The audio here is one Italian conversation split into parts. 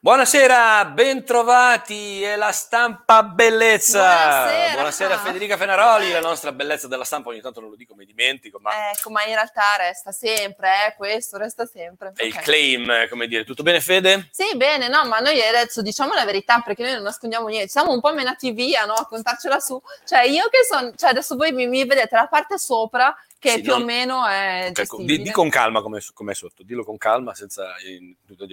Buonasera, bentrovati, è la stampa bellezza. Buonasera. Buonasera Federica Fenaroli, la nostra bellezza della stampa, ogni tanto non lo dico, mi dimentico, ma Ecco, ma in realtà resta sempre, eh, questo resta sempre. è il Ok. claim, come dire, tutto bene Fede? Sì, bene, no, ma noi adesso diciamo la verità perché noi non nascondiamo niente, siamo un po' menati via, no, a contarcela su. Cioè, io che sono, cioè adesso voi mi, mi vedete la parte sopra che Sì, più non- o meno è gestibile. di, di con calma com'è, com'è sotto, dillo con calma, senza,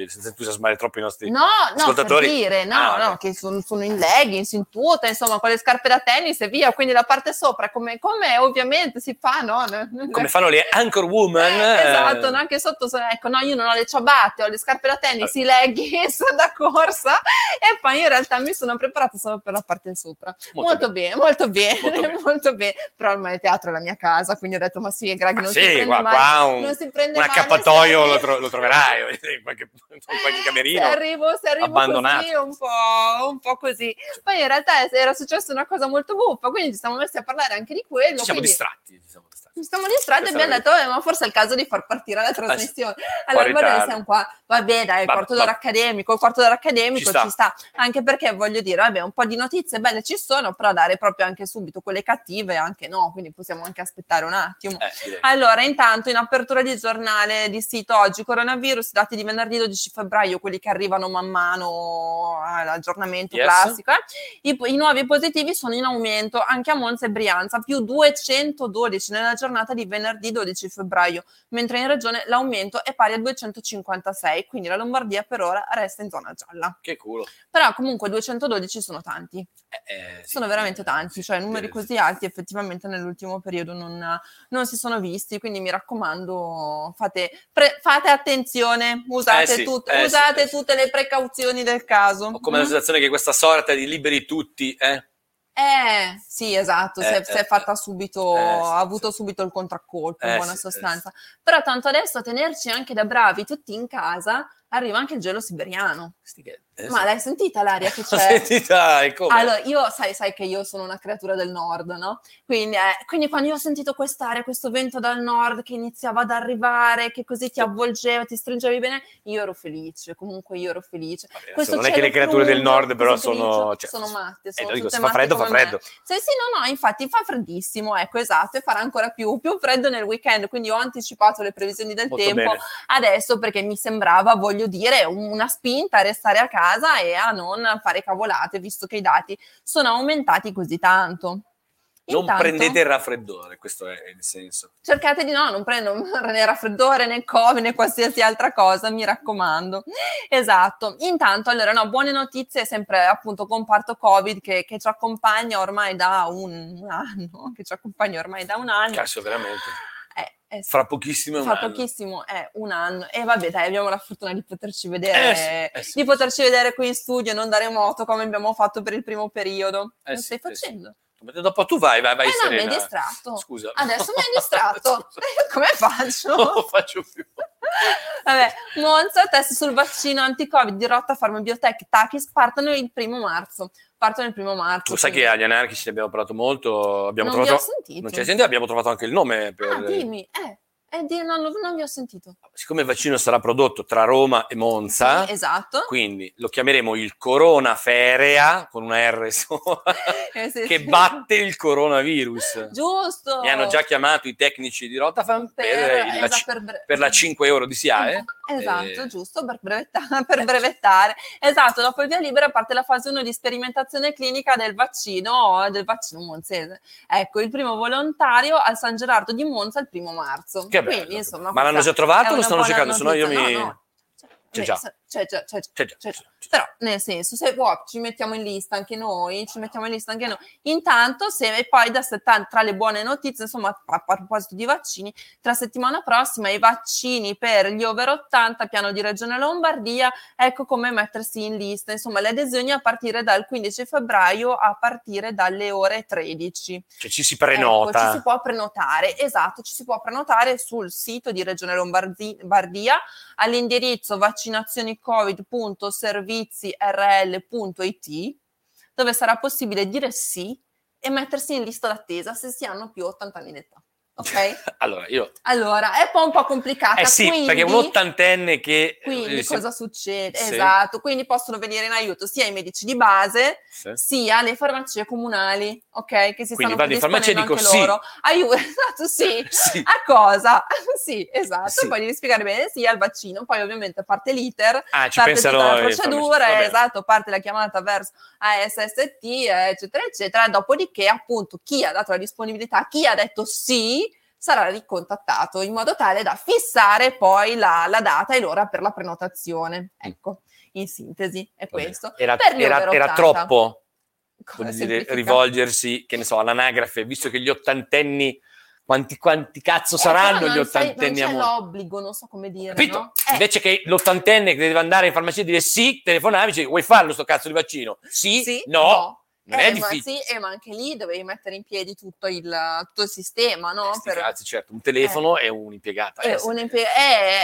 senza entusiasmare troppo i nostri... No, no, ascoltatori. per dire, no, Ah, ok. no, che sono, sono in leggings, in tuta, insomma, con le scarpe da tennis e via, quindi la parte sopra, come, come ovviamente si fa, no? Come fanno le anchor woman. eh, Esatto, no, anche sotto, sono- ecco, no, io non ho le ciabatte, ho le scarpe da tennis, i leggings da corsa e poi in realtà mi sono preparata solo per la parte sopra. Molto Molto, bene, molto bene, Molto molto bene. bene. Però ormai il teatro è la mia casa, quindi ho detto, ma sì, Greg, non Ah, si sì, prende qua, mai, qua un, non si prende un accappatoio se- lo, tro- lo troverai, in qualche, in qualche se camerino. arrivo, se arrivo abbandonato. così, un po', un po' così. Poi in realtà era successa una cosa molto buffa, quindi ci siamo messi a parlare anche di quello. Ci siamo quindi- distratti. Ci siamo distratti. ci siamo distratti e abbiamo detto, "Eh, ma forse è il caso di far partire la trasmissione. Allora, Fuori va bene, tardi. siamo qua. Vabbè, dai, il quarto d'ora accademico, il quarto d'ora accademico Ci ci sta. sta. Anche perché voglio dire, vabbè, un po' di notizie belle ci sono, però dare proprio anche subito quelle cattive, anche no, quindi possiamo anche aspettare un attimo. Eh, direi. Allora, intanto in apertura di giornale di sito oggi, coronavirus, dati di venerdì 12 febbraio, quelli che arrivano man mano all'aggiornamento Yes. classico, eh. I, i nuovi positivi sono in aumento anche a Monza e Brianza, più 212 nella giornata di venerdì 12 febbraio, mentre in regione l'aumento è pari a 256, quindi la Lombardia per ora resta in zona gialla. Che culo. Però comunque 212 sono tanti, Eh, eh, sì. sono veramente tanti, Sì, cioè numeri sì, così alti effettivamente nell'ultimo periodo non, non si sono visti, quindi mi raccomando fate, pre- fate attenzione, usate, Eh sì, tut- eh usate eh sì. tutte le precauzioni del caso. Ho come la Mm? sensazione che questa sorta di liberi tutti, eh? Eh, sì, esatto, si, Eh, è, si è eh, fatta subito, eh, ha avuto subito il contraccolpo, Eh, in buona eh, sostanza. Però tanto adesso a tenerci anche da bravi tutti in casa, arriva anche il gelo siberiano. Eh, Ma l'hai sentita l'aria che c'è? sentita, e come? Allora, io sai, sai che io sono una creatura del nord, no? Quindi, eh, quindi quando io ho sentito quest'aria, questo vento dal nord che iniziava ad arrivare, che così ti avvolgeva, ti stringevi bene, io ero felice, comunque io ero felice. Vabbè, non è che le creature del nord però sono... cioè, sono matte, eh, sono lo dico, se fa freddo, fa freddo. Sì, sì, no, no, infatti fa freddissimo, ecco, esatto, e farà ancora più, più freddo nel weekend, quindi ho anticipato le previsioni del Molto tempo bene. adesso perché mi sembrava, voglio dire, una spinta a restare a casa e a non fare cavolate, visto che i dati sono aumentati così tanto. Non Intanto, prendete il raffreddore, questo è il senso. Cercate di no, non prendo né raffreddore né Covid né qualsiasi altra cosa, mi raccomando. Esatto. Intanto, allora, no, buone notizie, sempre appunto comparto Covid che, che ci accompagna ormai da un, un anno, che ci accompagna ormai da un anno. Cazzo, veramente. Eh, sì. Fra pochissimo è un anno. pochissimo, è un anno. E vabbè, dai, abbiamo la fortuna di poterci vedere, Eh sì, eh sì. di poterci vedere qui in studio e non da remoto come abbiamo fatto per il primo periodo. Eh Lo stai eh facendo? Dopo tu vai, vai, vai eh no, mi hai serena. distratto. Scusa. Adesso mi hai distratto. Come faccio? Non lo faccio più. Vabbè, Monza, test sul vaccino anti-Covid di Rotta Pharma Biotech Takis partono il primo marzo. Partono il primo marzo. Tu sai che quindi- agli anarchici abbiamo parlato molto, abbiamo non trovato... sentito. Non ci hai sentito? Abbiamo trovato anche il nome per... Ah, dimmi. Eh, eh, di- non, non vi ho sentito. Siccome il vaccino sarà prodotto tra Roma e Monza, Sì, esatto. quindi lo chiameremo il Corona Ferea, con una R sola, Eh, sì, che sì. batte il coronavirus. Giusto. Mi hanno già chiamato i tecnici di Rotafam per, per, la, esatto, per per la 5 euro di SIAE. Esatto, Eh, giusto, per, brevetta- per brevettare. Esatto, dopo il via libera parte la fase 1 di sperimentazione clinica del vaccino, del vaccino monzese. Ecco, il primo volontario al San Gerardo di Monza il primo marzo. Che bello. Quindi, insomma, Ma l'hanno già trovato o lo stanno cercando? Se no io notizia. mi... No, no. C'è C'è già, c'è già. C'è già, c'è già. Però, nel senso, se wow, ci mettiamo in lista anche noi, ci mettiamo in lista anche noi. Intanto, se e poi da setta- tra le buone notizie, insomma, a, proposito di vaccini, tra settimana prossima i vaccini per gli over 80, piano di Regione Lombardia, ecco come mettersi in lista. Insomma, le adesioni a partire dal 15 febbraio a partire dalle ore 13. Cioè ci si Ecco, prenota. ci si può prenotare, esatto, ci si può prenotare sul sito di Regione Lombardi- Lombardia all'indirizzo vaccinazioni-covid.servizirl.it dove sarà possibile dire sì e mettersi in lista d'attesa se si hanno più 80 anni d'età. Ok? Allora, io... Allora, è un po' complicata. Eh sì, quindi, perché un ottantenne che... Quindi eh, si- cosa succede? Sì. Esatto, quindi possono venire in aiuto sia i medici di base, Sì. sia le farmacie comunali, ok? Che si Quindi stanno predisponendo dico anche sì. loro. Aiuto, esatto, sì. Sì. A cosa? sì, esatto. Poi devi spiegare bene sì al vaccino, poi ovviamente parte l'iter, Ah, ci parte tutta la procedura, esatto, parte la chiamata verso ASST, eccetera, eccetera. Dopodiché, appunto, chi ha dato la disponibilità, chi ha detto sì, sarà ricontattato in modo tale da fissare poi la, la data e l'ora per la prenotazione. Ecco, in sintesi, è questo. Era, era- era 80. troppo dire, rivolgersi, che ne so, all'anagrafe, visto che gli ottantenni, quanti, quanti cazzo Eh, saranno gli non sai- ottantenni Non c'è mondo? l'obbligo, non so come dire. Capito? no? Eh, Invece che l'ottantenne che deve andare in farmacia e dire sì, telefonavi, dice, vuoi farlo sto cazzo di vaccino? Sì, sì, no, non Eh, è ma sì, eh, ma anche lì dovevi mettere in piedi tutto il, tutto il sistema, no? Eh, Per- cazzi, certo, un telefono e un'impiegata. Eh, eh, un impie-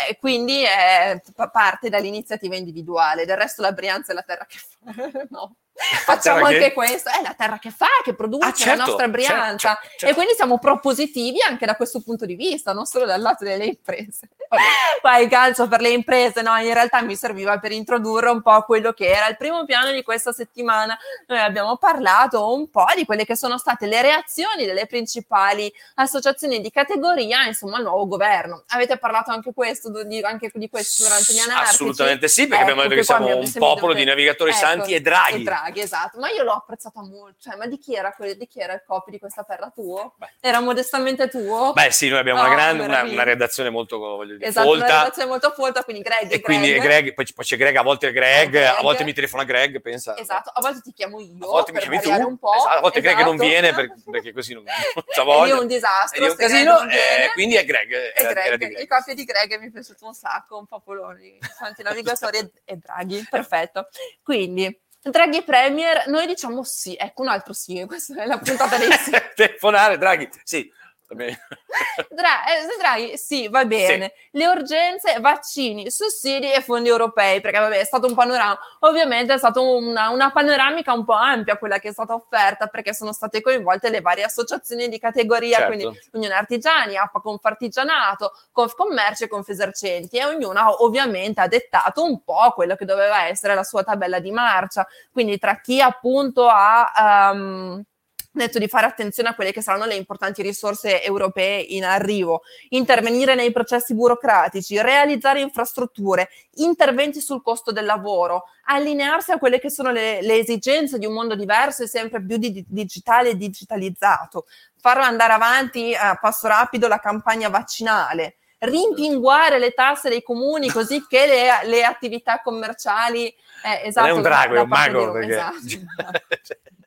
eh, quindi eh, pa- parte dall'iniziativa individuale, del resto la Brianza è la terra che fa. no. Facciamo anche che- questo, è la terra che fa, che produce Ah, certo, la nostra certo, Brianza. certo, certo. E quindi siamo propositivi anche da questo punto di vista, non solo dal lato delle imprese. Poi il calcio per le imprese, no, in realtà mi serviva per introdurre un po' quello che era il primo piano di questa settimana. Noi abbiamo parlato un po' di quelle che sono state le reazioni delle principali associazioni di categoria, insomma, al nuovo governo. Avete parlato anche, questo, di, anche di questo durante gli anarchici? Assolutamente sì, perché abbiamo Ecco, detto che siamo un popolo di navigatori Ecco, santi e draghi. E draghi, esatto. Ma io l'ho apprezzata molto. Cioè, ma di chi era, quello- di chi era il copy di questa perla tuo? Beh. Era modestamente tuo? Beh sì, noi abbiamo Oh, una grande, una, una redazione molto voglio dire, esatto, una folta. relazione molto folta, quindi Greg E quindi è Greg, poi, poi c'è Greg, a volte è Greg, Eh, a Greg. volte mi telefona Greg, pensa. Esatto, a volte ti chiamo io, A volte mi chiami tu, un po'. esatto, a volte Greg non esatto. viene per- perché così non, non c'ha voglia. è un disastro, è un Greg casino, eh, quindi è Greg. Era, Greg, era Greg. il coppia di Greg mi è piaciuto un sacco, un popolone di santi navigatori e, e Draghi, perfetto. Quindi, Draghi Premier, noi diciamo sì, ecco un altro sì, questa è la puntata dei sì. Telefonare, Draghi, sì. Va bene. Dra- eh, Draghi, sì, va bene. Le urgenze, vaccini, sussidi e fondi europei, perché vabbè, è stato un panorama, ovviamente è stata una, una panoramica un po' ampia quella che è stata offerta, perché sono state coinvolte le varie associazioni di categoria, Certo. quindi Unione Artigiani, APA Confartigianato, Confcommercio e Confesercenti, e ognuna ovviamente ha dettato un po' quello che doveva essere la sua tabella di marcia, quindi tra chi appunto ha... ehm, detto di fare attenzione a quelle che saranno le importanti risorse europee in arrivo, intervenire nei processi burocratici, realizzare infrastrutture, interventi sul costo del lavoro, allinearsi a quelle che sono le, le esigenze di un mondo diverso e sempre più di- digitale e digitalizzato, far andare avanti a passo rapido la campagna vaccinale, rimpinguare le tasse dei comuni così che le, le attività commerciali eh, esatto, non è un drago, è un mago. di- Perché... esatto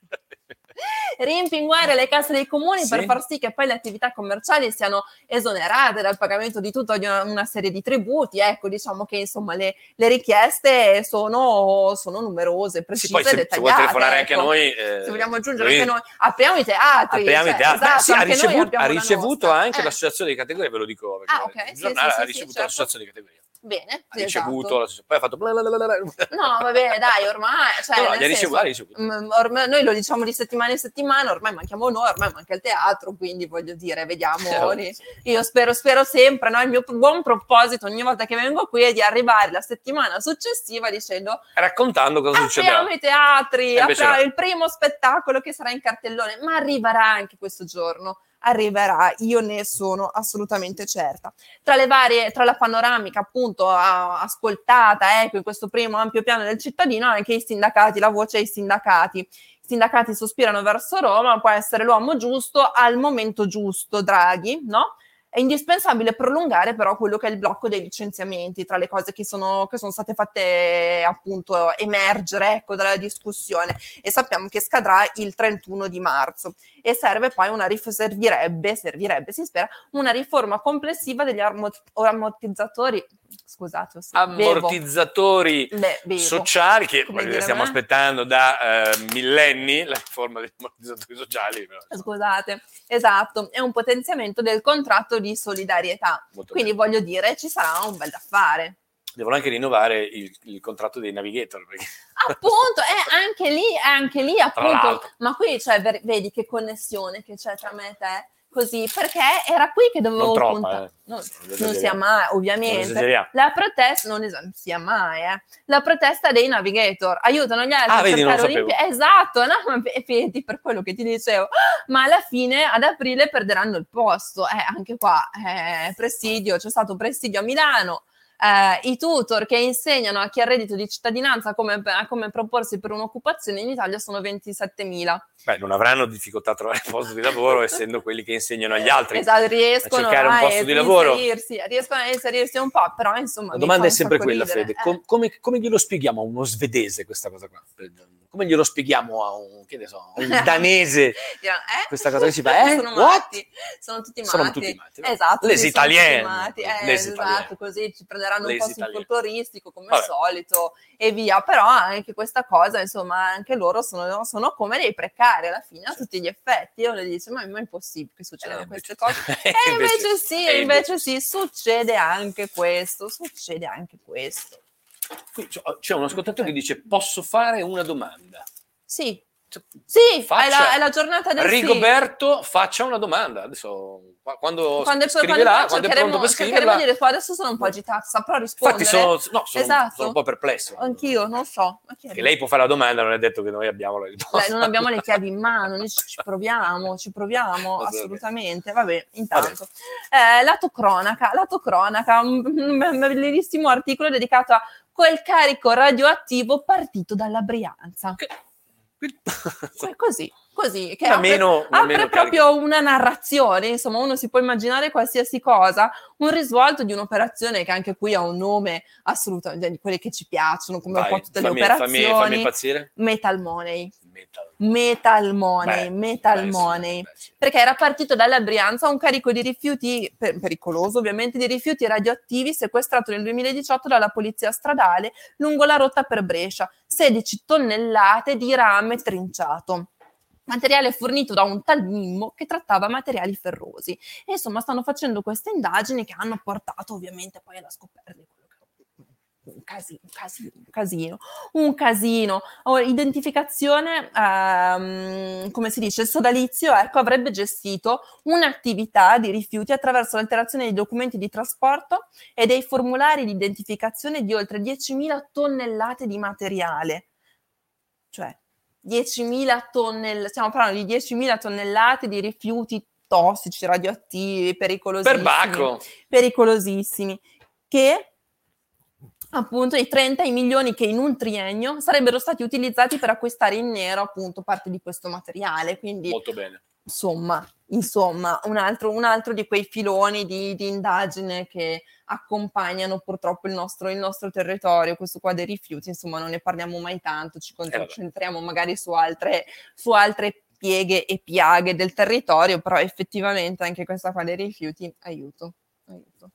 rimpinguare le casse dei comuni Sì. per far sì che poi le attività commerciali siano esonerate dal pagamento di tutta una, una serie di tributi. Ecco, diciamo che insomma le, le richieste sono, sono numerose, Sì, precise poi e se, se vuoi telefonare anche a ecco. noi... eh, Se vogliamo aggiungere noi- anche noi, apriamo i teatri. Apriamo cioè, i teatri. Beh, esatto, sì, ha anche ricevuto, ha ricevuto anche Eh, l'associazione di categoria, ve lo dico. Ah, ok, il sì, giornale sì, ha sì, ricevuto certo. l'associazione di categoria. Bene, Ha ricevuto, esatto. poi ha fatto... bla. No, vabbè, dai, ormai... Cioè, No, no, senso, ricevuto, ricevuto. Ormai- noi lo diciamo di settimana in settimana, ormai manchiamo noi, ormai manca il teatro, quindi voglio dire, vediamo. Eh, Io spero, spero sempre, no? il mio buon proposito ogni volta che vengo qui è di arrivare la settimana successiva dicendo Raccontando cosa succederà. apriamo i teatri, E invece apriamo no. il primo spettacolo che sarà in cartellone, ma arriverà anche questo giorno. Arriverà, io ne sono assolutamente certa. Tra le varie, tra la panoramica appunto a- ascoltata, ecco, in questo primo ampio piano del cittadino, anche i sindacati, la voce ai sindacati. I sindacati sospirano verso Roma, può essere l'uomo giusto al momento giusto, Draghi, no? È indispensabile prolungare però quello che è il blocco dei licenziamenti, tra le cose che sono, che sono state fatte appunto emergere ecco, dalla discussione. E sappiamo che scadrà il 31 di marzo e serve poi una rif- servirebbe, servirebbe, si spera, una riforma complessiva degli ammortizzatori, scusate. Ammortizzatori Beh, sociali che dire, stiamo aspettando da eh, millenni, la riforma degli ammortizzatori sociali. Scusate, esatto, è un potenziamento del contratto di solidarietà. molto Quindi voglio dire, ci sarà un bel da fare. bene. Devono anche rinnovare il, il contratto dei navigator. Perché... Appunto, è anche lì, è anche lì, appunto. Ma qui, cioè, vedi che connessione che c'è tra me e te. Così, perché era qui che dovevo Non puntare. eh. Non, Non sia mai, ovviamente. La protesta non es- sia mai, eh. La protesta dei navigator aiutano gli altri Ah, a vedi, cercare sapevo. Olimpi- Esatto, no, ma ve- vedi per quello che ti dicevo. Ma alla fine ad aprile perderanno il posto. Eh, anche qua, eh, presidio, c'è stato presidio a Milano. eh, I tutor che insegnano a chi ha reddito di cittadinanza come, come proporsi per un'occupazione in Italia sono 27.000. Beh, non avranno difficoltà a trovare posto di lavoro essendo quelli che insegnano agli altri. Esatto, riescono a cercare un posto di lavoro. inserirsi, riescono a inserirsi un po', però insomma... La domanda è sempre quella, ridere. Fede. Eh. Com- come, come glielo spieghiamo a uno svedese questa cosa qua? Come glielo spieghiamo a un, che ne so, un danese Diranno, eh? questa cosa che si fa? Eh? sono What? matti, sono tutti matti. Sono tutti matti, no? Esatto, Les sì, sono tutti Italiens. matti. Eh, Les esatto, così ci prenderanno Les un po' sul Italiens. folcloristico come Vabbè. al solito e via, però anche questa cosa, insomma, anche loro sono, sono come dei precari alla fine a tutti gli effetti. Io le dico, ma ma è impossibile che succedano Eh, queste invece- cose. Eh, E invece sì, eh, invece sì, succede anche questo, succede anche questo. Qui c'è- un ascoltatore che dice: Posso fare una domanda? Sì, sì, Faccia- è la, è la giornata del sì. Rigoberto, faccia una domanda. Adesso, qua- quando, quando, scriverà, quando, quando è pronto per scriverla. di rispondere. Adesso sono un po' agitata, saprò rispondere. Infatti, sono, no, sono, Esatto. sono un po' perplesso. Anch'io, non so. Che lei può fare la domanda, non è detto che noi abbiamo la risposta. Non abbiamo le chiavi in mano, noi ci proviamo, ci proviamo Vabbè. assolutamente. Vabbè, intanto. Eh, lato cronaca, lato cronaca, un, bellissimo articolo dedicato a quel carico radioattivo partito dalla Brianza. Cioè, così, così. Che apre- meno, apre proprio una narrazione, insomma, uno si può immaginare qualsiasi cosa, un risvolto di un'operazione che anche qui ha un nome assolutamente di quelle che ci piacciono, come un Vai, po' tutte le fammi, operazioni. fammi, fammi. Metal Money, Metal. Metal Money, Beh, Metal beh, sì, Money. beh, sì. Perché era partito dalla Brianza un carico di rifiuti, per- pericoloso ovviamente, di rifiuti radioattivi sequestrato nel 2018 dalla polizia stradale lungo la rotta per Brescia, 16 tonnellate di rame trinciato. Materiale fornito da un tal Mimmo che trattava materiali ferrosi. E insomma, stanno facendo queste indagini che hanno portato ovviamente poi alla scoperta di un casino, un casino, un casino, un casino. Oh, identificazione, ehm, come si dice, il sodalizio ecco, avrebbe gestito un'attività di rifiuti attraverso l'alterazione dei documenti di trasporto e dei formulari di identificazione di oltre 10.000 tonnellate di materiale. Cioè, 10.000 tonnellate, stiamo parlando di 10.000 tonnellate di rifiuti tossici, radioattivi, pericolosissimi Perbacco. pericolosissimi, che appunto i 30 milioni che in un triennio sarebbero stati utilizzati per acquistare in nero appunto parte di questo materiale. Quindi Molto bene. insomma, insomma un, altro, un altro di quei filoni di, di indagine che accompagnano purtroppo il nostro, il nostro territorio, questo qua dei rifiuti, insomma non ne parliamo mai tanto, ci concentriamo magari su altre, su altre pieghe e piaghe del territorio, però effettivamente anche questa qua dei rifiuti, aiuto, aiuto.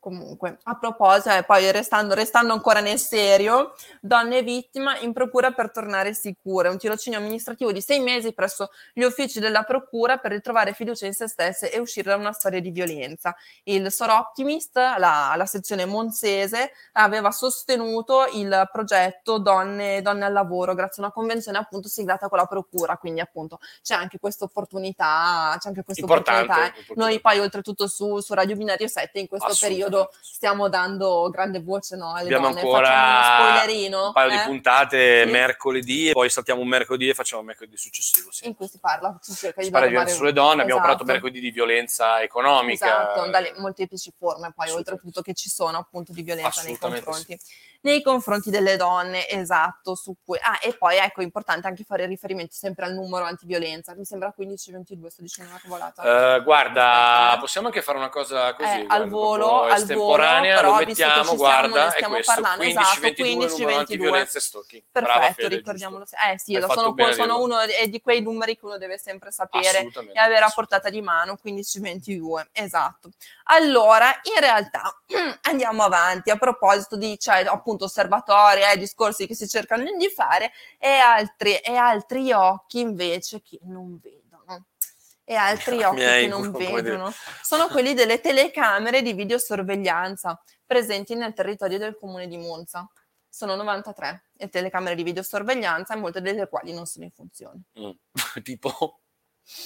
Comunque, a proposito, e poi restando, restando ancora nel serio, donne vittima in procura per tornare sicure. Un tirocinio amministrativo di sei mesi presso gli uffici della procura per ritrovare fiducia in se stesse e uscire da una storia di violenza. Il Sor Optimist, la, la sezione monzese, aveva sostenuto il progetto Donne, Donne al Lavoro grazie a una convenzione appunto siglata con la procura. Quindi appunto c'è anche questa opportunità, c'è anche questa opportunità. importante. Noi poi oltretutto su, su Radio Binario 7 in questo Assolutamente. Periodo stiamo dando grande voce no, alle Abbiamo donne. ancora Facciamo uno spoilerino. Un paio eh? di puntate Sì. mercoledì e poi saltiamo un mercoledì e facciamo un mercoledì successivo. Sì. in cui si parla, si cerca di Si parla di violenza sulle donne, abbiamo Esatto. parlato mercoledì di violenza economica. Esatto, dalle molteplici forme poi oltretutto che ci sono appunto di violenza nei confronti, nei confronti delle donne, esatto, su cui... Ah, e poi ecco, è importante anche fare riferimento sempre al numero antiviolenza, mi sembra 1522, sto dicendo una cavolata. Eh, guarda, eh. possiamo anche fare una cosa così, Eh, guarda, al volo, al estemporanea, volo, lo però, visto che mettiamo, ci siamo, guarda, ne stiamo parlando, 15, esatto, 22, 15, numero 22. antiviolenza e stalking. Brava, Perfetto, Fede, ricordiamolo. Eh sì, sono, sono uno è di quei numeri che uno deve sempre sapere e avere a portata di mano, 15-22, esatto. Allora, in realtà andiamo avanti a proposito di, cioè, appunto, osservatori, eh, discorsi che si cercano di fare e altri, e altri occhi invece che non vedono. E altri occhi che non vedono sono quelli delle telecamere di videosorveglianza presenti nel territorio del comune di Monza. Sono 93 le telecamere di videosorveglianza e molte delle quali non sono in funzione. Mm. tipo,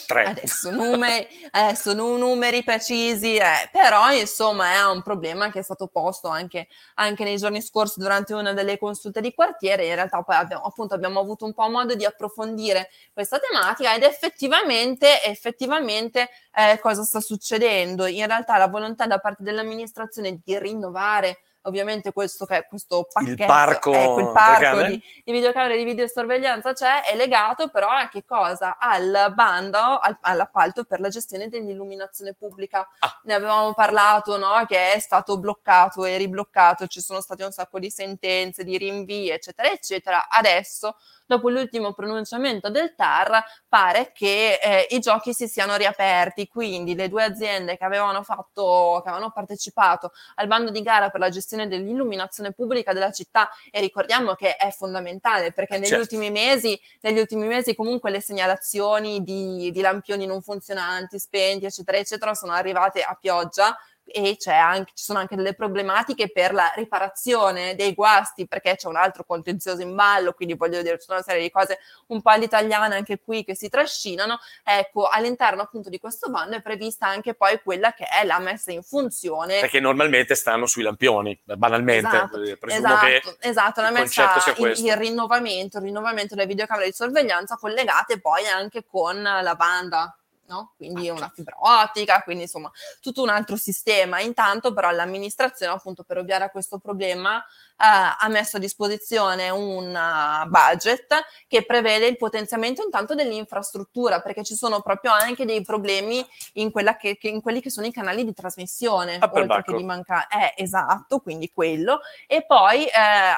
Tre. Adesso numeri, adesso nu- numeri precisi, eh, però insomma è un problema che è stato posto anche, anche nei giorni scorsi durante una delle consulte di quartiere. In realtà poi abbiamo, appunto, abbiamo avuto un po' modo di approfondire questa tematica ed effettivamente, effettivamente eh, cosa sta succedendo? In realtà la volontà da parte dell'amministrazione di rinnovare ovviamente questo, questo pacchetto, parco ecco, il parco di, di videocamere di videosorveglianza c'è, è legato però a che cosa? Al bando, al- all'appalto per la gestione dell'illuminazione pubblica. Ah. Ne avevamo parlato, no? Che è stato bloccato e ribloccato, ci sono state un sacco di sentenze, di rinvii, eccetera, eccetera. Adesso dopo l'ultimo pronunciamento del TAR, pare che eh, i giochi si siano riaperti, quindi le due aziende che avevano, fatto, che avevano partecipato al bando di gara per la gestione dell'illuminazione pubblica della città, e ricordiamo che è fondamentale perché negli, Certo. ultimi, mesi, negli ultimi mesi comunque le segnalazioni di, di lampioni non funzionanti, spenti, eccetera, eccetera, sono arrivate a pioggia e c'è anche, ci sono anche delle problematiche per la riparazione dei guasti perché c'è un altro contenzioso in ballo, quindi voglio dire, ci sono una serie di cose un po' all'italiana anche qui che si trascinano. Ecco, all'interno appunto di questo bando è prevista anche poi quella che è la messa in funzione. Perché normalmente stanno sui lampioni, banalmente. Esatto, Presumo esatto, esatto, la messa il, questo. il rinnovamento, il rinnovamento delle videocamere di sorveglianza collegate poi anche con la banda. No? Quindi Ah, una certo. fibra ottica, quindi insomma tutto un altro sistema. Intanto però l'amministrazione appunto per ovviare a questo problema eh, ha messo a disposizione un uh, budget che prevede il potenziamento intanto dell'infrastruttura perché ci sono proprio anche dei problemi in, quella che, che- in quelli che sono i canali di trasmissione Ah, oltre che di mancare. Eh, esatto, quindi quello. E poi eh,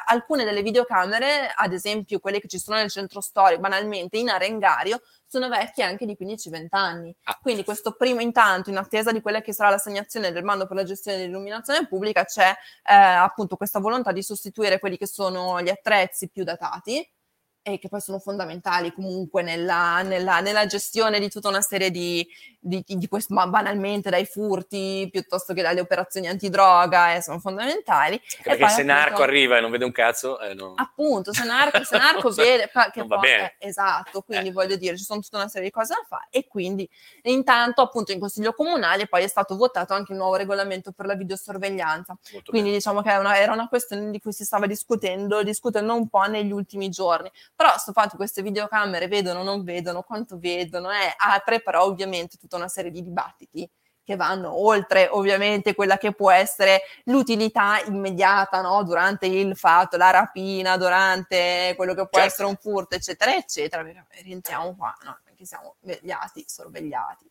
alcune delle videocamere, ad esempio quelle che ci sono nel centro storico, banalmente in Arengario, sono vecchie anche di 15-20 anni. Ah. Quindi questo primo intanto, in attesa di quella che sarà l'assegnazione del bando per la gestione dell'illuminazione pubblica, c'è eh, appunto questa volontà di sostituire quelli che sono gli attrezzi più datati e che poi sono fondamentali comunque nella, nella- nella gestione di tutta una serie di, di, di quest- ma banalmente dai furti piuttosto che dalle operazioni antidroga, eh, sono fondamentali. Perché poi, se Narco appunto- arriva e non vede un cazzo, eh, no. Appunto, se Narco, se Narco vede che non va poi- bene. eh, esatto, quindi Eh. voglio dire, ci sono tutta una serie di cose da fare e quindi intanto appunto in Consiglio Comunale poi è stato votato anche il nuovo regolamento per la videosorveglianza. Molto Quindi diciamo che una- era una questione di cui si stava discutendo, discutendo un po' negli ultimi giorni. Però sto fatto queste videocamere vedono, non vedono, quanto vedono, eh, apre però ovviamente tutta una serie di dibattiti che vanno oltre ovviamente quella che può essere l'utilità immediata no? durante il fatto, la rapina, durante quello che può Certo. essere un furto, eccetera, eccetera, perché rientriamo qua, no? Perché siamo vegliati, sorvegliati.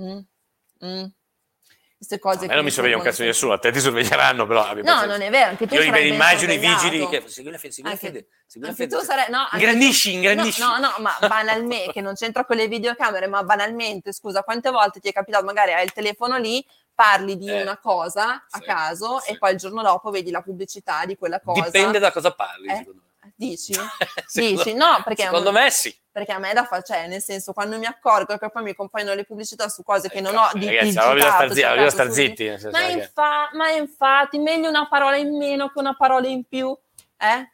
Mm, mm. Queste cose A me non mi sorveglia un cazzo di nessuno, a te ti sorveglieranno, però No, pazienza. non è vero, anche tu Io immagino i vigili che segui la fede, segui la Anche- fede, segui la fede. tu sarai, no, Ingrandisci, ingrandisci. No, no, no, ma banalmente, che non c'entra con le videocamere, ma banalmente, scusa, quante volte ti è capitato, magari hai il telefono lì, parli di Eh, una cosa a sì, caso sì. e poi il giorno dopo vedi la pubblicità di quella cosa. Dipende da cosa parli, Eh? secondo me. Dici? Secondo- Dici? No, perché, Secondo me sì. perché a me da fa, cioè, nel senso, quando mi accorgo che poi mi compaiono le pubblicità su cose che non ho di Ragazzi, digitato, bisogna star, bisogna su- zitti. senso ma, infa- ma infatti, meglio una parola in meno che una parola in più, eh?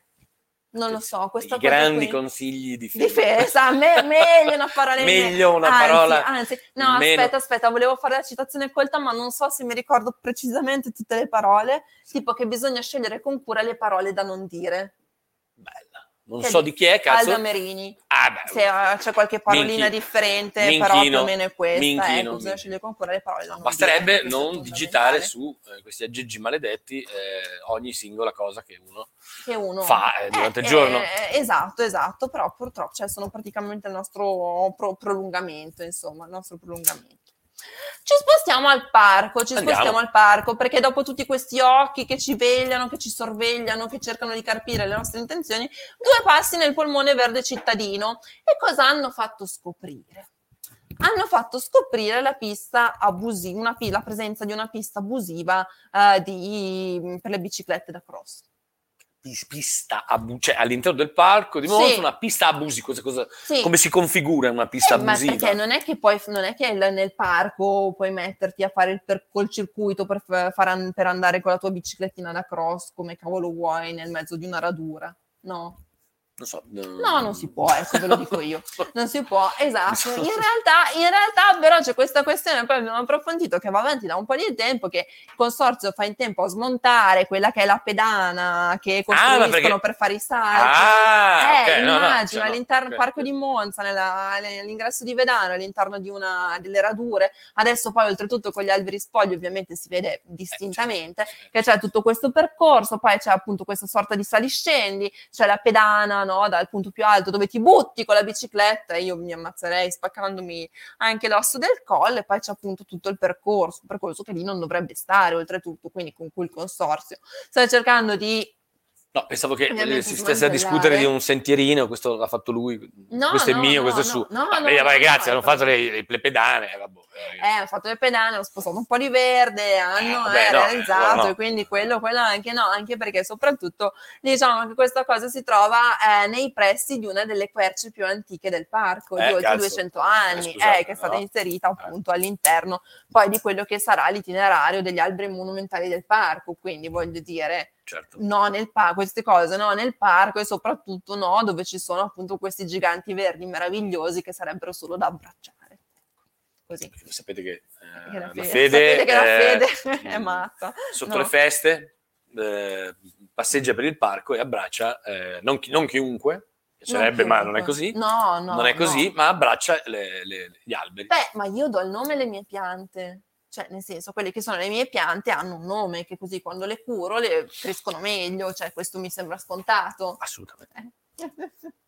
Non lo so, questa I grandi qui. consigli di film. Difesa, me- meglio una parola in meno. Meglio una Anzi, parola Anzi, no, meno. aspetta, aspetta, volevo fare la citazione colta, ma non so se mi ricordo precisamente tutte le parole, tipo che bisogna scegliere con cura le parole da non dire. Non so di chi è, cazzo. Alda Merini. Ah, beh, Se eh, c'è qualche parolina Minchi- differente, minchino, però più o meno è questa. minchino, ecco, bisogna minchino. scegliere con cura le parole non Basterebbe non digitare su eh, questi aggeggi maledetti eh, ogni singola cosa che uno che uno fa eh, durante il Eh, giorno. eh, esatto, esatto, però purtroppo cioè, sono praticamente il nostro pro- prolungamento, insomma, il nostro prolungamento. Ci spostiamo al parco, ci Andiamo. spostiamo al parco perché dopo tutti questi occhi che ci vegliano, che ci sorvegliano, che cercano di carpire le nostre intenzioni, due passi nel polmone verde cittadino. E cosa hanno fatto scoprire? Hanno fatto scoprire la pista abusiva, una la presenza di una pista abusiva eh, di- per le biciclette da cross. Pis- Pista abu- cioè all'interno del parco di Sì. Monza una pista abusiva. Cosa, cosa- Sì. come si configura una pista Eh, ma abusiva? perché non è che poi non è che nel parco puoi metterti a fare il per- col circuito per, fa- far per andare con la tua biciclettina da cross come cavolo vuoi nel mezzo di una radura, no? Non so. No, non si può, ecco, ve lo dico io. Non si può, esatto. In realtà, in realtà però c'è questa questione, poi abbiamo approfondito, che va avanti da un po' di tempo, che il consorzio fa in tempo a smontare quella che è la pedana che costruiscono perché- per fare i salti. Ah, eh, ok, no, no, immagino, cioè, no, all'interno del parco di Monza, nella- all'ingresso di Vedano, all'interno di una delle radure. Adesso poi oltretutto con gli alberi spogli ovviamente si vede distintamente che c'è tutto questo percorso, poi c'è appunto questa sorta di saliscendi, c'è la pedana, no, dal punto più alto dove ti butti con la bicicletta e io mi ammazzerei spaccandomi anche l'osso del collo e poi c'è appunto tutto il percorso, un percorso che lì non dovrebbe stare oltretutto, quindi con cui il consorzio sta cercando di No, pensavo che Ovviamente eh, si stesse a discutere di un sentierino, questo l'ha fatto lui, No, questo è no, mio, no, questo è suo. no, Ah, no, ragazzi, no, hanno fatto le, le, le pedane, eh, vabbè, eh. Eh, hanno fatto le pedane, hanno spostato un po' di verde, hanno eh, no, realizzato, e quindi quello, quello anche no, anche perché soprattutto diciamo che questa cosa si trova eh, nei pressi di una delle querce più antiche del parco, Eh, di oltre cazzo. 200 anni, Eh, scusate, eh, che è stata inserita appunto all'interno poi di quello che sarà l'itinerario degli alberi monumentali del parco, quindi voglio dire certo. no nel parco, queste cose no nel parco e soprattutto no dove ci sono appunto questi giganti verdi meravigliosi che sarebbero solo da abbracciare. Così. Perché voi sapete che eh, la la fede, fede, sapete che la eh, fede è matta. sotto No. le feste eh, passeggia per il parco e abbraccia eh, non, chi- non chiunque, piacerebbe, ma non è così. No, no. non è così, no. ma abbraccia le- le- gli alberi. Beh, ma io do il nome alle mie piante. Cioè, nel senso, quelle che sono le mie piante hanno un nome, che così quando le curo le crescono meglio. Cioè, questo mi sembra scontato. Assolutamente.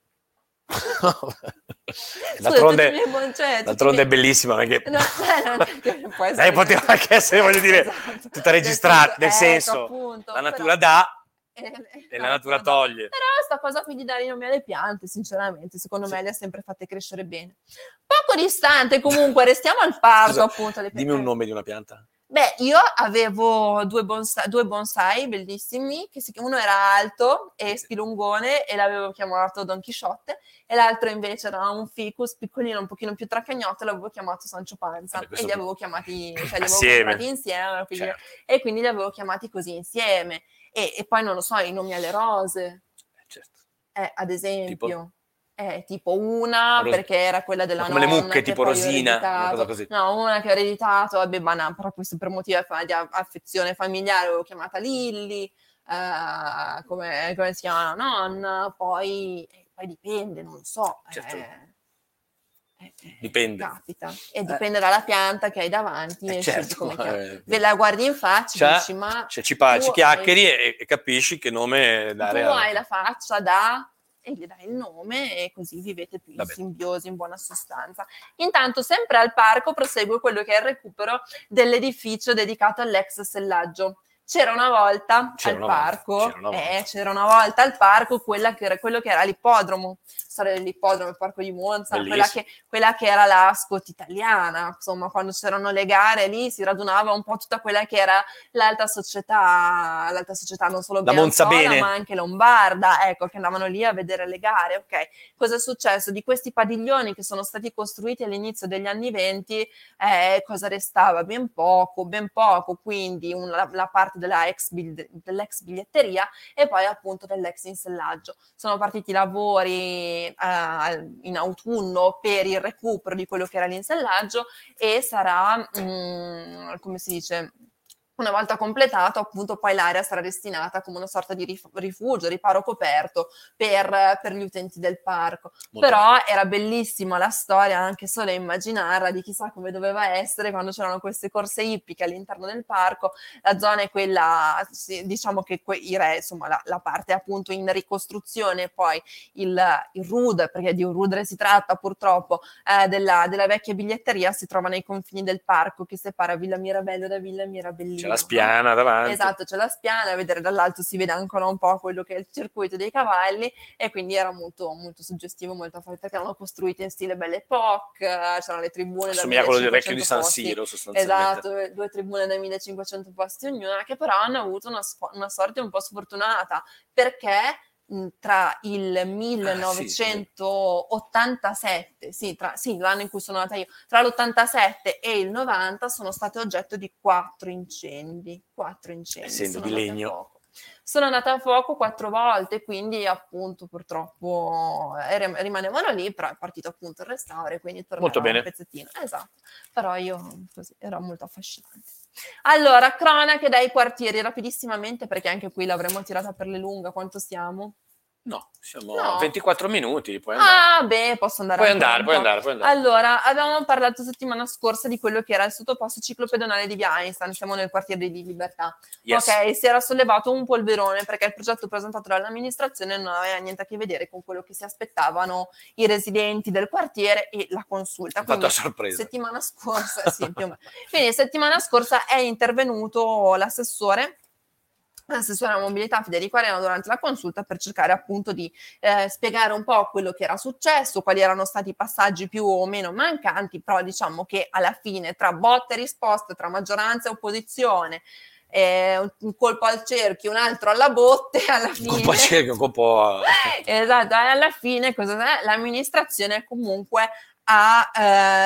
Scusa, d'altronde, buon- cioè, d'altronde è bellissima perché No, eh, no, può essere- Dai, poteva anche essere, voglio dire, Esatto. tutta registrata, nel Ecco, senso, appunto, la però- natura dà Eh, e no, la natura no. toglie. Però sta cosa qui di dare i nomi alle piante, sinceramente, secondo me le ha sempre fatte crescere bene. Poco distante, comunque, restiamo al parco, Scusa, appunto. alle Dimmi un nome di una pianta. Beh, io avevo due bonsai, due bonsai bellissimi, che si- uno era alto e spilungone e l'avevo chiamato Don Chisciotte, e l'altro invece era un ficus piccolino, un pochino più tracagnotto, e l'avevo chiamato Sancio Panza. Vabbè, e li avevo chiamati, cioè li avevo insieme, Certo. e quindi li avevo chiamati così insieme. E, e poi non lo so, i nomi alle rose, Eh, certo. eh, ad esempio. Tipo? Eh, tipo una Ros- perché era quella della come le nonna mucche, che tipo Rosina, una. No, una che ho ereditato, vabbè, ma no, però questo per motivi di affezione familiare l'avevo chiamata Lilly, eh, come, come si chiama la nonna, poi, eh, poi dipende, non so. Certo. eh, Dipende. Capita. E dipende dalla pianta che hai davanti Eh, e certo, come eh, Ve la guardi in faccia Cioè, e dici, ma cioè, ci, pa- tu ci chiacchieri e, e capisci che nome tu dare. a- hai la faccia da e gli dai il nome e così vivete più in simbiosi, in buona sostanza. Intanto, sempre al parco, prosegue quello che è il recupero dell'edificio dedicato all'ex sellaggio. C'era una volta C'era al una volta, parco, c'era una volta. eh, c'era una volta al parco quella che era, quello che era l'ippodromo, storia dell'ippodromo, il parco di Monza, quella che, quella che era la Ascot italiana, insomma, quando c'erano le gare lì si radunava un po' tutta quella che era l'alta società, l'alta società non solo La Monza Brianzola, bene. ma anche lombarda, ecco, che andavano lì a vedere le gare, ok. Cosa è successo? Di questi padiglioni che sono stati costruiti all'inizio degli anni 20, eh, cosa restava? Ben poco, ben poco, quindi una- la parte della ex bil- dell'ex biglietteria e poi appunto dell'ex insellaggio. Sono partiti i lavori eh, in autunno per il recupero di quello che era l'insellaggio e sarà, mm, come si dice, una volta completato, appunto, poi l'area sarà destinata come una sorta di rif- rifugio, riparo coperto per, per gli utenti del parco. Molto Però era bellissima la storia, anche solo immaginarla di chissà come doveva essere quando c'erano queste corse ippiche all'interno del parco. La zona è quella, diciamo che que- i re, insomma, la, la parte appunto in ricostruzione, poi il, il RUD, perché di un RUD si tratta purtroppo, eh, della, della vecchia biglietteria, si trova nei confini del parco che separa Villa Mirabello da Villa Mirabellino. C'è la spiana davanti. Esatto, c'è la spiana, a vedere dall'alto si vede ancora un po' quello che è il circuito dei cavalli e quindi era molto, molto suggestivo, molto forte perché erano costruite in stile Belle Époque, eh, c'erano le tribune da Assomiglia a quello del 1500 vecchio di San. Siro, sostanzialmente. Esatto, due tribune da 1500 posti ognuna, che però hanno avuto una, una sorte un po' sfortunata, perché tra il Ah, 1987, sì, tra- sì, l'anno in cui sono nata io, tra l'87 e il 90 sono state oggetto di quattro incendi, quattro incendi. Essendo sono di legno. fuoco. sono andate a fuoco quattro volte, quindi appunto purtroppo eh, rimanevano lì, però è partito appunto il restauro e quindi bene. un pezzettino. Esatto, però io così, era molto affascinante. Allora, cronache dai quartieri rapidissimamente perché anche qui l'avremmo tirata per le lunghe, quanto siamo? No, siamo No. a 24 minuti. Puoi andare. Ah, beh, posso andare puoi, andare puoi andare, puoi andare. Allora, avevamo parlato settimana scorsa di quello che era il sottoposto ciclopedonale di Via Einstein, siamo nel quartiere di Libertà. Yes. Ok, si era sollevato un polverone perché il progetto presentato dall'amministrazione non aveva niente a che vedere con quello che si aspettava i residenti del quartiere e la consulta. Ho fatto Quindi, a sorpresa. settimana scorsa, sì. Quindi settimana scorsa è intervenuto l'assessore l'assessore alla mobilità Federico Arena durante la consulta per cercare appunto di eh, spiegare un po' quello che era successo, quali erano stati i passaggi più o meno mancanti, però diciamo che alla fine tra botte e risposte, tra maggioranza e opposizione, eh, un- un colpo al cerchio, un altro alla botte, alla Un fine... colpo a cerchio, un colpo a- Esatto, e alla fine cosa è? l'amministrazione comunque ha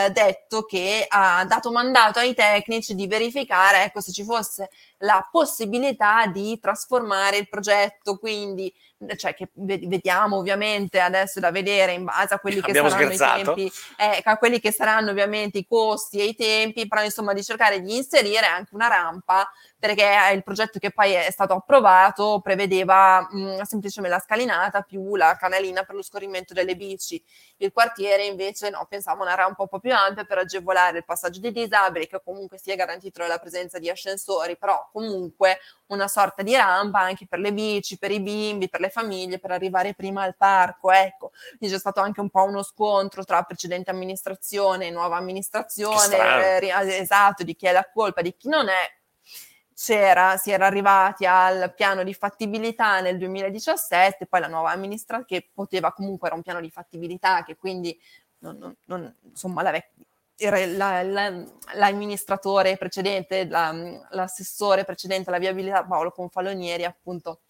eh, detto che ha dato mandato ai tecnici di verificare ecco, se ci fosse la possibilità di trasformare il progetto, quindi cioè che ve- vediamo ovviamente adesso da vedere in base a quelli che Abbiamo saranno scherzato. i tempi, eh, a quelli che saranno ovviamente i costi e i tempi, però insomma di cercare di inserire anche una rampa perché il progetto che poi è stato approvato prevedeva mh, semplicemente la scalinata più la canalina per lo scorrimento delle bici. Il quartiere invece no, pensava una rampa un po' più ampia per agevolare il passaggio dei disabili, che comunque sia garantito dalla presenza di ascensori, però comunque una sorta di rampa anche per le bici, per i bimbi, per le famiglie, per arrivare prima al parco. Ecco, quindi c'è stato anche un po' uno scontro tra precedente amministrazione e nuova amministrazione, eh, ri- esatto, di chi è la colpa, di chi non è c'era, si era arrivati al piano di fattibilità nel 2017, poi la nuova amministrazione che poteva comunque era un piano di fattibilità che quindi non, non- non- insomma la vec- era la- la- l'amministratore precedente, la- l'assessore precedente alla viabilità Paolo Confalonieri appunto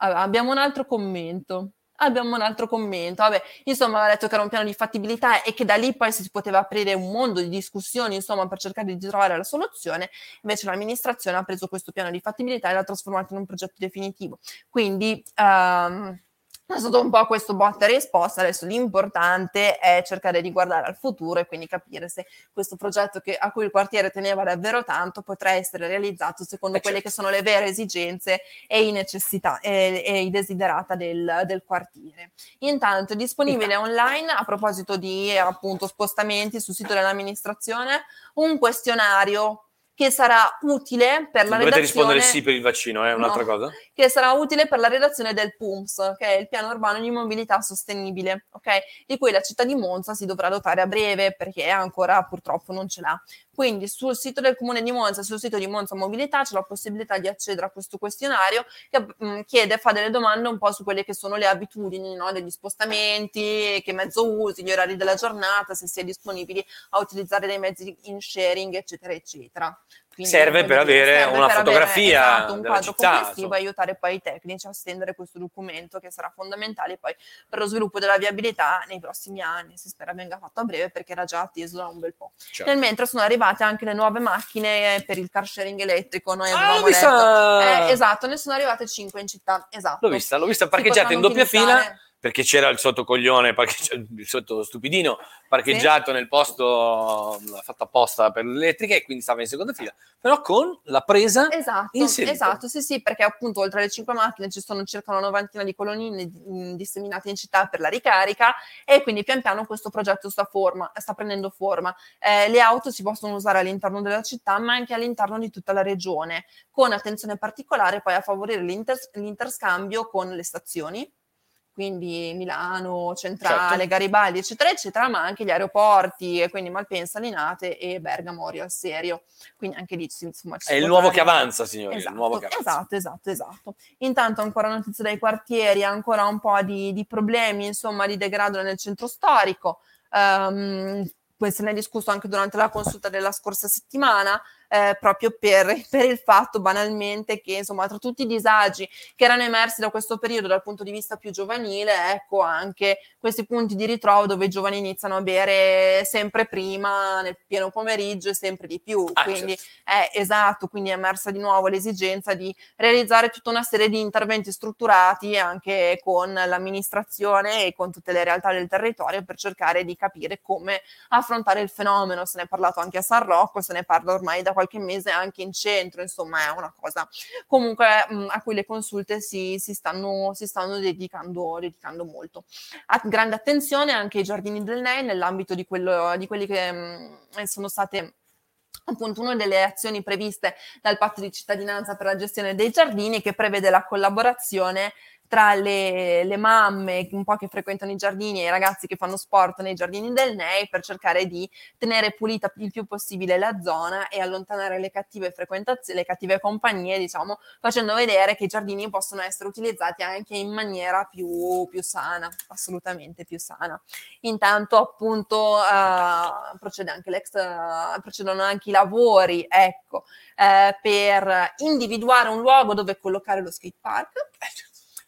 Allora, abbiamo un altro commento. Abbiamo un altro commento. Vabbè, insomma, aveva detto che era un piano di fattibilità e che da lì poi si poteva aprire un mondo di discussioni, insomma, per cercare di trovare la soluzione. Invece l'amministrazione ha preso questo piano di fattibilità e l'ha trasformato in un progetto definitivo. Quindi ehm, è stato un po' questo botta e risposta. Adesso l'importante è cercare di guardare al futuro e quindi capire se questo progetto che- a cui il quartiere teneva davvero tanto potrà essere realizzato secondo Eh, quelle certo. che sono le vere esigenze e i necessità e, e i desiderata del, del quartiere. Intanto è disponibile online a proposito di appunto spostamenti sul sito dell'amministrazione un questionario che sarà utile per la dovete redazione rispondere sì per il vaccino, è un'altra No. cosa? che sarà utile per la redazione del PUMS, che è il piano urbano di mobilità sostenibile, ok? Di cui la città di Monza si dovrà dotare a breve perché ancora purtroppo non ce l'ha. Quindi sul sito del comune di Monza, sul sito di Monza Mobilità c'è la possibilità di accedere a questo questionario che mh, chiede, fa delle domande un po' su quelle che sono le abitudini no? degli spostamenti, che mezzo usi, gli orari della giornata, se si è disponibili a utilizzare dei mezzi in sharing, eccetera, eccetera. Quindi, Serve per avere serve una per avere, fotografia esatto, un quadro città, complessivo insomma. e aiutare poi i tecnici a stendere questo documento che sarà fondamentale poi per lo sviluppo della viabilità nei prossimi anni. Si spera venga fatto a breve perché era già atteso da un bel po'. Certo. Nel mentre sono arrivate anche le nuove macchine per il car sharing elettrico. Noi Ah, l'ho vista! Eh, esatto, ne sono arrivate 5 in città. Esatto. L'ho vista, l'ho vista parcheggiata in doppia fila utilizzare- perché c'era il sottocoglione, il sotto stupidino parcheggiato nel posto fatto apposta per l'elettrica e quindi stava in seconda fila, però con la presa Esatto, esatto, sì, sì, perché appunto oltre alle cinque macchine ci sono circa una novantina di colonnine mh, disseminate in città per la ricarica e quindi pian piano questo progetto sta, forma, sta prendendo forma. Eh, le auto si possono usare all'interno della città ma anche all'interno di tutta la regione, con attenzione particolare poi a favorire l'inter- l'interscambio con le stazioni. Quindi Milano, Centrale, Certo. Garibaldi, eccetera, eccetera, ma anche gli aeroporti, e quindi Malpensa, Linate e Bergamo, Orio al Serio. Quindi anche lì insomma, è il nuovo che avanza, signori, il Esatto, nuovo che avanza. esatto, esatto, esatto. Intanto ancora notizie dai quartieri, ancora un po' di, di problemi, insomma, di degrado nel centro storico. Ehm, poi se ne è discusso anche durante la consulta della scorsa settimana. Eh, proprio per, per, il fatto banalmente che insomma tra tutti i disagi che erano emersi da questo periodo dal punto di vista più giovanile, ecco anche questi punti di ritrovo dove i giovani iniziano a bere sempre prima, nel pieno pomeriggio e sempre di più. Ah, quindi certo. è esatto, quindi è emersa di nuovo l'esigenza di realizzare tutta una serie di interventi strutturati anche con l'amministrazione e con tutte le realtà del territorio per cercare di capire come affrontare il fenomeno. Se ne è parlato anche a San Rocco, se ne parla ormai da qualche mese anche in centro, insomma è una cosa comunque mh, a cui le consulte si, si stanno, si stanno dedicando, dedicando molto. A, grande attenzione anche ai giardini del NEI nell'ambito di, quello, di quelli che mh, sono state appunto una delle azioni previste dal patto di cittadinanza per la gestione dei giardini che prevede la collaborazione tra le, le, mamme un po' che frequentano i giardini e i ragazzi che fanno sport nei giardini del NEI per cercare di tenere pulita il più possibile la zona e allontanare le cattive frequentazioni, le cattive compagnie, diciamo, facendo vedere che i giardini possono essere utilizzati anche in maniera più, più sana, assolutamente più sana. Intanto appunto uh, procede anche l'ex, procedono anche i lavori, ecco, uh, per individuare un luogo dove collocare lo skate park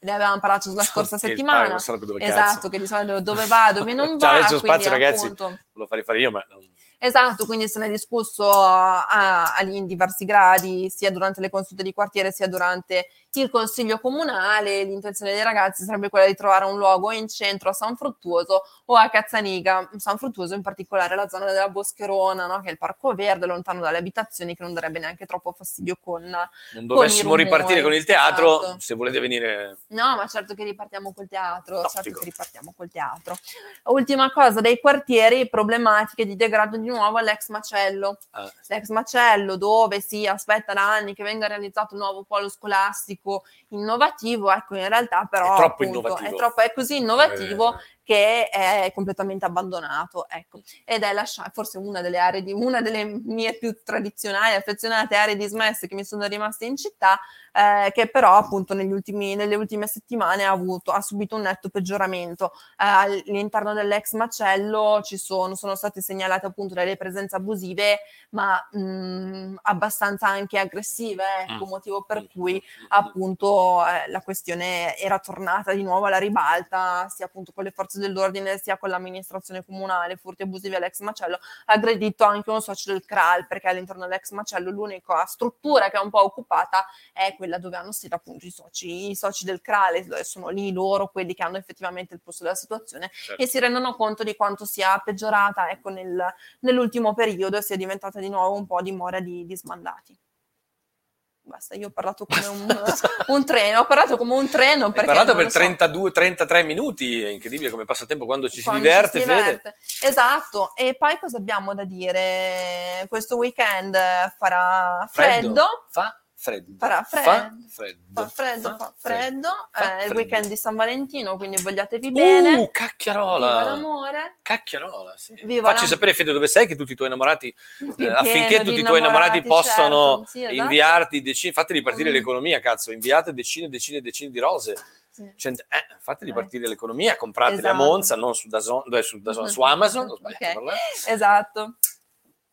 ne avevamo parlato la scorsa Che settimana. Esatto, cazzo. che di solito dove va, dove non Cioè, va. quindi, spazio, ragazzi. appunto, Lo farei fare io, ma non- Esatto, quindi se ne è discusso a, in diversi gradi, sia durante le consulte di quartiere, sia durante il consiglio comunale. L'intenzione dei ragazzi sarebbe quella di trovare un luogo in centro a San Fruttuoso o a Cazzaniga. San Fruttuoso in particolare la zona della Boscherona, no? che è il parco verde, lontano dalle abitazioni, che non darebbe neanche troppo fastidio con... non dovessimo rumori, ripartire con il teatro, esatto. se volete venire... No, ma certo che ripartiamo col teatro, No, certo che ripartiamo col teatro. Ultima cosa, dei quartieri, problematiche di degrado di nuovo all'ex macello. Ah, L'ex macello dove si aspetta da anni che venga realizzato un nuovo polo scolastico innovativo, ecco in realtà però È troppo appunto, innovativo. È, troppo, è così innovativo Eh, che è completamente abbandonato, ecco. Ed è lascia- forse una delle aree di una delle mie più tradizionali, affezionate aree dismesse che mi sono rimaste in città, eh, che però appunto negli ultimi, nelle ultime settimane ha, avuto, ha subito un netto peggioramento. Eh, all'interno dell'ex macello ci sono, sono state segnalate appunto delle presenze abusive, ma mh, abbastanza anche aggressive, ecco, Mm. motivo per cui appunto eh, la questione era tornata di nuovo alla ribalta, sia appunto con le forze dell'ordine sia con l'amministrazione comunale, furti abusivi all'ex macello, ha aggredito anche uno socio del CRAL, perché all'interno dell'ex macello l'unica struttura che è un po' occupata è quella dove hanno sede appunto i soci, i soci del CRAL, e sono lì loro quelli che hanno effettivamente il posto della situazione certo. e si rendono conto di quanto sia peggiorata ecco, nel, nell'ultimo periodo e sia diventata di nuovo un po' dimora di, di smandati. Basta, io ho parlato come un, un treno, ho parlato come un treno Hai perché parlato per so. 32, 33 minuti, è incredibile come passa tempo quando ci si Quando diverte, ci si diverte. Esatto, e poi cosa abbiamo da dire? Questo weekend farà freddo, Fa freddo. Farà Fa freddo. freddo. fa freddo, fa freddo, Fa è il freddo. weekend di San Valentino, quindi vogliatevi bene. Uh, Viva cacchiarola. l'amore. Cacchiarola, sì. Viva Facci la- sapere, Fede, dove sei, che tutti i tuoi innamorati, eh, affinché tutti i tuoi innamorati possano certo, sì, esatto. inviarti decine, fate ripartire Mm. l'economia, cazzo, inviate decine e decine e decine di rose. Sì. Cent- eh, fate Eh. ripartire l'economia, compratele a Esatto. Monza, non su, Dazon, su, Dazon, su Amazon, ho sbagliato Ok. a parlare. Esatto.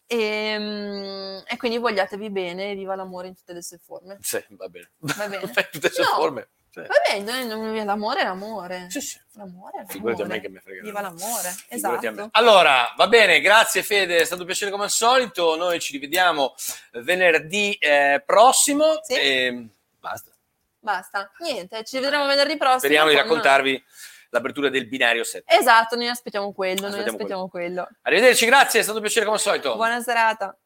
E, e quindi vogliatevi bene, viva l'amore in tutte le sue forme. Sì, va bene. Va bene. In tutte le sue No. forme. Sì. Va bene, l'amore è l'amore. Sì, sì. L'amore è Figurati a me l'amore. che mi frega. Viva l'amore, esatto. Allora, va bene, grazie Fede, è stato un piacere come al solito. Noi ci rivediamo venerdì eh, prossimo Sì. e basta. Basta, niente, ci vedremo venerdì prossimo. Speriamo di con- raccontarvi l'apertura del binario 7. Esatto, noi aspettiamo quello, noi Aspettiamo aspettiamo quello. Arrivederci, grazie, è stato un piacere come al solito. Buona serata.